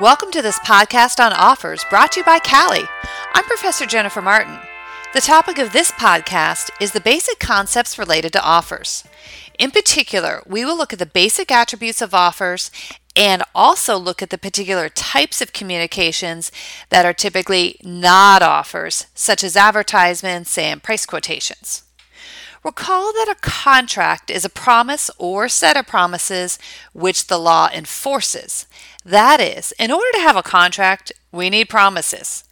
Welcome to this podcast on offers brought to you by CALI. I'm Professor Jennifer Martin. The topic of this podcast is the basic concepts related to offers. In particular, we will look at the basic attributes of offers and also look at the particular types of communications that are typically not offers, such as advertisements and price quotations. Recall that a contract is a promise or set of promises which the law enforces. That is, in order to have a contract, we need promises.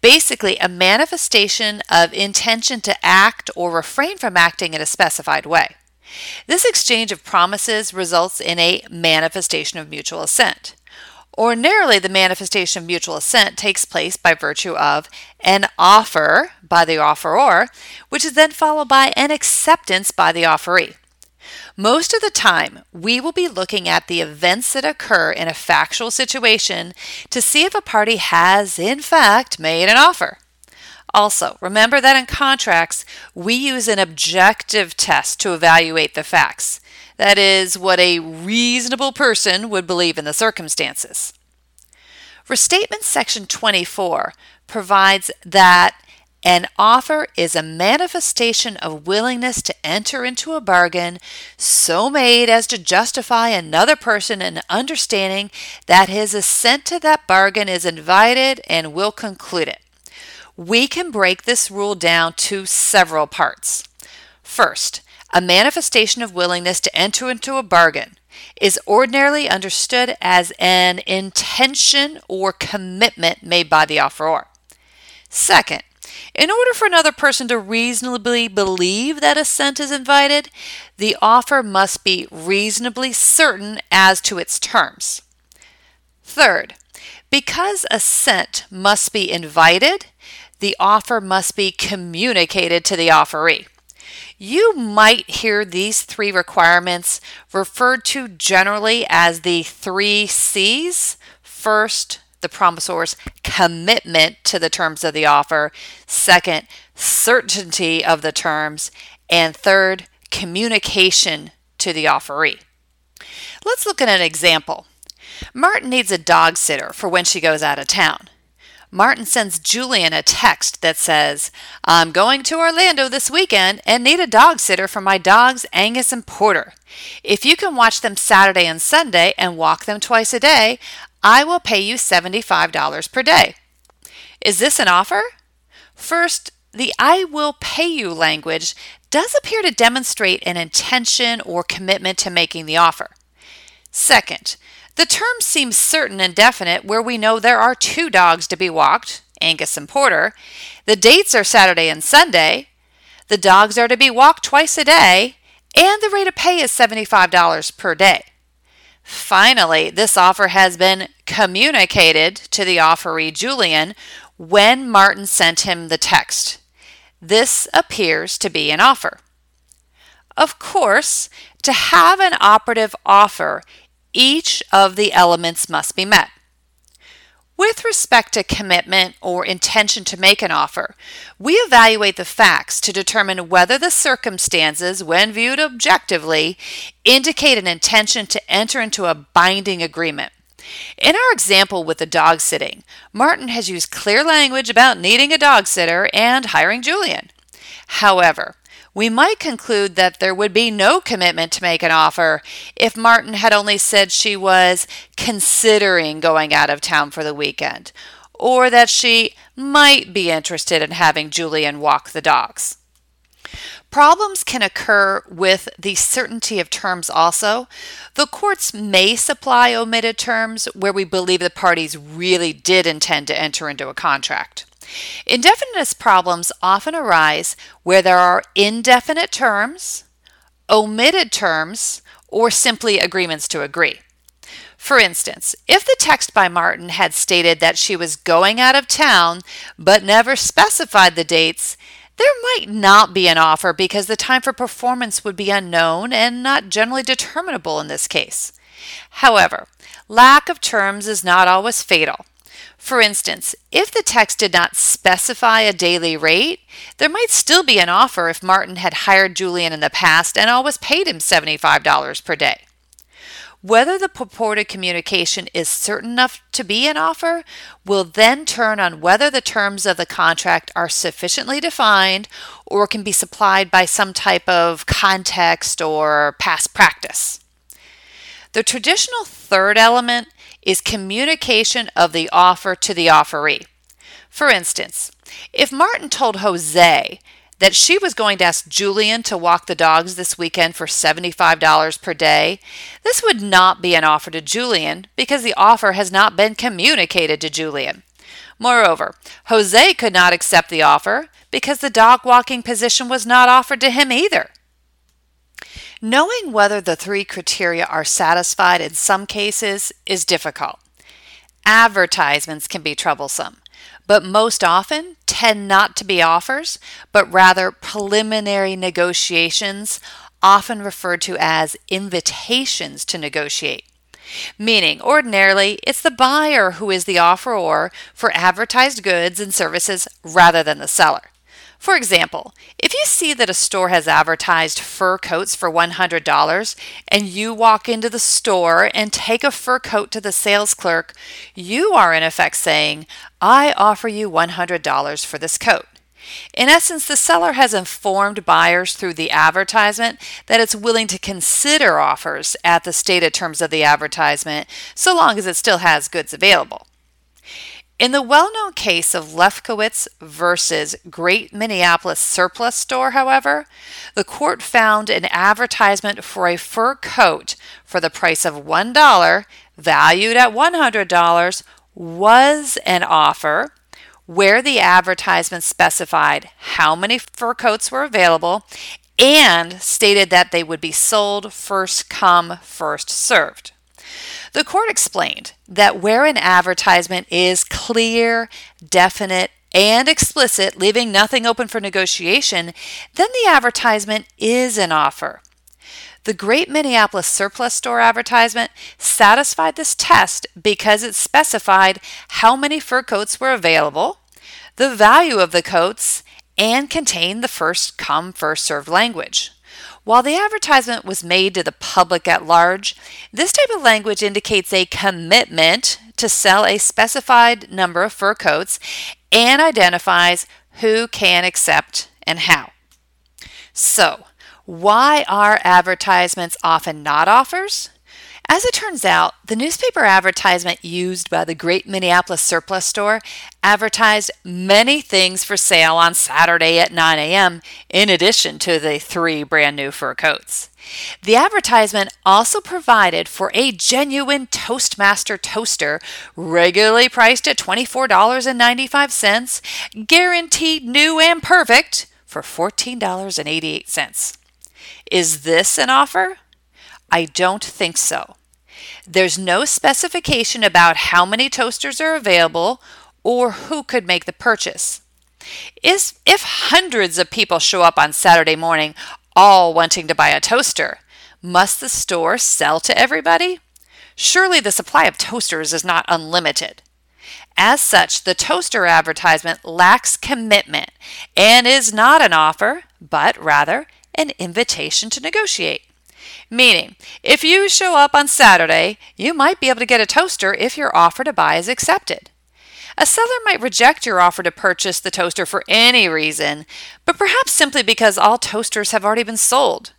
Basically, a manifestation of intention to act or refrain from acting in a specified way. This exchange of promises results in a manifestation of mutual assent. Ordinarily, the manifestation of mutual assent takes place by virtue of an offer by the offeror, which is then followed by an acceptance by the offeree. Most of the time, we will be looking at the events that occur in a factual situation to see if a party has, in fact, made an offer. Also, remember that in contracts, we use an objective test to evaluate the facts. That is, what a reasonable person would believe in the circumstances. Restatement Section 24 provides that an offer is a manifestation of willingness to enter into a bargain so made as to justify another person in understanding that his assent to that bargain is invited and will conclude it. We can break this rule down to several parts. First, a manifestation of willingness to enter into a bargain is ordinarily understood as an intention or commitment made by the offeror. Second, in order for another person to reasonably believe that assent is invited, the offer must be reasonably certain as to its terms. Third, because assent must be invited, the offer must be communicated to the offeree. You might hear these three requirements referred to generally as the three C's. First, the promisor's commitment to the terms of the offer. Second, certainty of the terms. And third, communication to the offeree. Let's look at an example. Martin needs a dog sitter for when she goes out of town. Martin sends Julian a text that says, I'm going to Orlando this weekend and need a dog sitter for my dogs Angus and Porter. If you can watch them Saturday and Sunday and walk them twice a day, I will pay you $75 per day. Is this an offer? First, the I will pay you language does appear to demonstrate an intention or commitment to making the offer. Second, the term seems certain and definite where we know there are two dogs to be walked, Angus and Porter. The dates are Saturday and Sunday. The dogs are to be walked twice a day, and the rate of pay is $75 per day. Finally, this offer has been communicated to the offeree, Julian, when Martin sent him the text. This appears to be an offer. Of course, to have an operative offer, each of the elements must be met. With respect to commitment or intention to make an offer, we evaluate the facts to determine whether the circumstances, when viewed objectively, indicate an intention to enter into a binding agreement. In our example with the dog sitting, Martin has used clear language about needing a dog sitter and hiring Julian. However, we might conclude that there would be no commitment to make an offer if Martin had only said she was considering going out of town for the weekend, or that she might be interested in having Julian walk the dogs. Problems can occur with the certainty of terms also. The courts may supply omitted terms where we believe the parties really did intend to enter into a contract. Indefiniteness problems often arise where there are indefinite terms, omitted terms, or simply agreements to agree. For instance, if the text by Martin had stated that she was going out of town but never specified the dates, there might not be an offer because the time for performance would be unknown and not generally determinable in this case. However, lack of terms is not always fatal. For instance, if the text did not specify a daily rate, there might still be an offer if Martin had hired Julian in the past and always paid him $75 per day. Whether the purported communication is certain enough to be an offer will then turn on whether the terms of the contract are sufficiently defined or can be supplied by some type of context or past practice. The traditional third element is communication of the offer to the offeree. For instance, if Martin told Jose that she was going to ask Julian to walk the dogs this weekend for $75 per day, this would not be an offer to Julian because the offer has not been communicated to Julian. Moreover, Jose could not accept the offer because the dog walking position was not offered to him either. Knowing whether the three criteria are satisfied in some cases is difficult. Advertisements can be troublesome but most often tend not to be offers, but rather preliminary negotiations, often referred to as invitations to negotiate. Meaning, ordinarily, it's the buyer who is the offeror for advertised goods and services rather than the seller. For example, if you see that a store has advertised fur coats for $100 and you walk into the store and take a fur coat to the sales clerk, you are in effect saying, I offer you $100 for this coat. In essence, the seller has informed buyers through the advertisement that it's willing to consider offers at the stated terms of the advertisement so long as it still has goods available. In the well known case of Lefkowitz versus Great Minneapolis Surplus Store, however, the court found an advertisement for a fur coat for the price of $1, valued at $100, was an offer where the advertisement specified how many fur coats were available and stated that they would be sold first come, first served. The court explained that where an advertisement is clear, definite, and explicit, leaving nothing open for negotiation, then the advertisement is an offer. The Great Minneapolis Surplus Store advertisement satisfied this test because it specified how many fur coats were available, the value of the coats, and contained the first come, first served language. While the advertisement was made to the public at large, this type of language indicates a commitment to sell a specified number of fur coats and identifies who can accept and how. So, why are advertisements often not offers? As it turns out, the newspaper advertisement used by the Great Minneapolis Surplus Store advertised many things for sale on Saturday at 9 a.m., in addition to the three brand new fur coats. The advertisement also provided for a genuine Toastmaster toaster, regularly priced at $24.95, guaranteed new and perfect for $14.88. Is this an offer? I don't think so. There's no specification about how many toasters are available or who could make the purchase. Is, if hundreds of people show up on Saturday morning all wanting to buy a toaster, must the store sell to everybody? Surely the supply of toasters is not unlimited. As such, the toaster advertisement lacks commitment and is not an offer, but rather an invitation to negotiate. Meaning, if you show up on Saturday, you might be able to get a toaster if your offer to buy is accepted. A seller might reject your offer to purchase the toaster for any reason, but perhaps simply because all toasters have already been sold.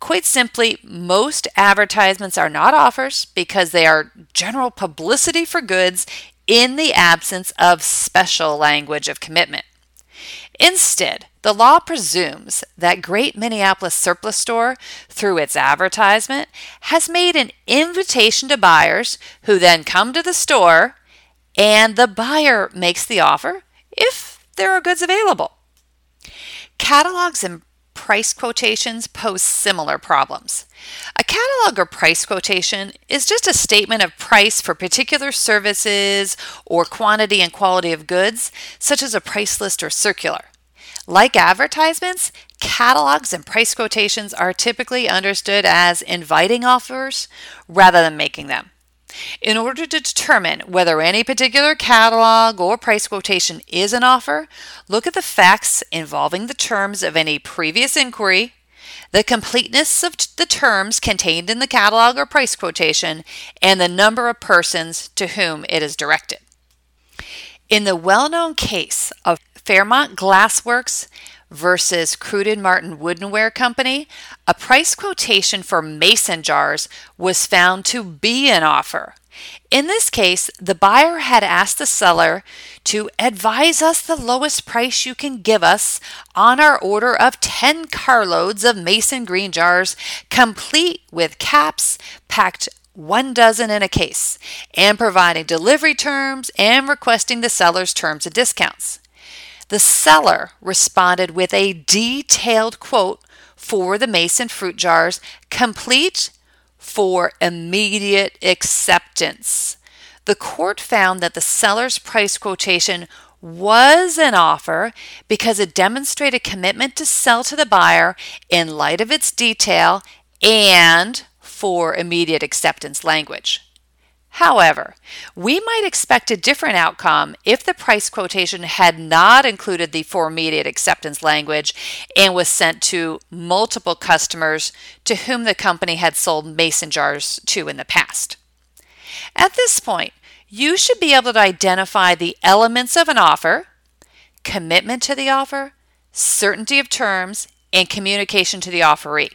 Quite simply, most advertisements are not offers because they are general publicity for goods in the absence of special language of commitment. Instead, the law presumes that Great Minneapolis Surplus Store, through its advertisement, has made an invitation to buyers who then come to the store and the buyer makes the offer if there are goods available. Catalogs and price quotations pose similar problems. A catalog or price quotation is just a statement of price for particular services or quantity and quality of goods, such as a price list or circular. Like advertisements, catalogs and price quotations are typically understood as inviting offers rather than making them. In order to determine whether any particular catalog or price quotation is an offer, look at the facts involving the terms of any previous inquiry, the completeness of the terms contained in the catalog or price quotation, and the number of persons to whom it is directed. In the well known case of Fairmount Glassworks versus Crunden Martin Woodenware Company, a price quotation for mason jars was found to be an offer. In this case, the buyer had asked the seller to advise us the lowest price you can give us on our order of 10 carloads of mason green jars, complete with caps, packed one dozen in a case, and providing delivery terms and requesting the seller's terms and discounts. The seller responded with a detailed quote for the mason fruit jars, complete for immediate acceptance. The court found that the seller's price quotation was an offer because it demonstrated commitment to sell to the buyer in light of its detail and for immediate acceptance language. However, we might expect a different outcome if the price quotation had not included the for immediate acceptance language and was sent to multiple customers to whom the company had sold mason jars to in the past. At this point, you should be able to identify the elements of an offer, commitment to the offer, certainty of terms, and communication to the offeree.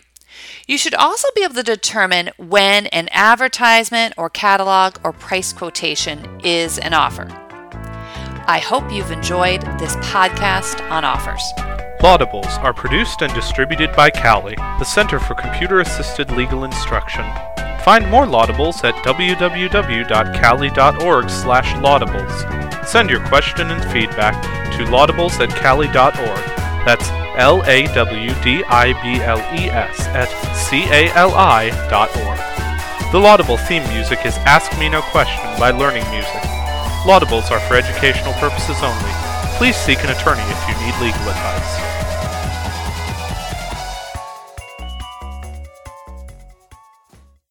You should also be able to determine when an advertisement or catalog or price quotation is an offer. I hope you've enjoyed this podcast on offers. Lawdibles are produced and distributed by CALI, the Center for Computer Assisted Legal Instruction. Find more Lawdibles at www.cali.org/lawdibles. Send your question and feedback to lawdibles at cali.org. That's L A W D I B L E S at C A L I dot org. The Lawdible theme music is Ask Me No Question by Learning Music. Lawdibles are for educational purposes only. Please seek an attorney if you need legal advice.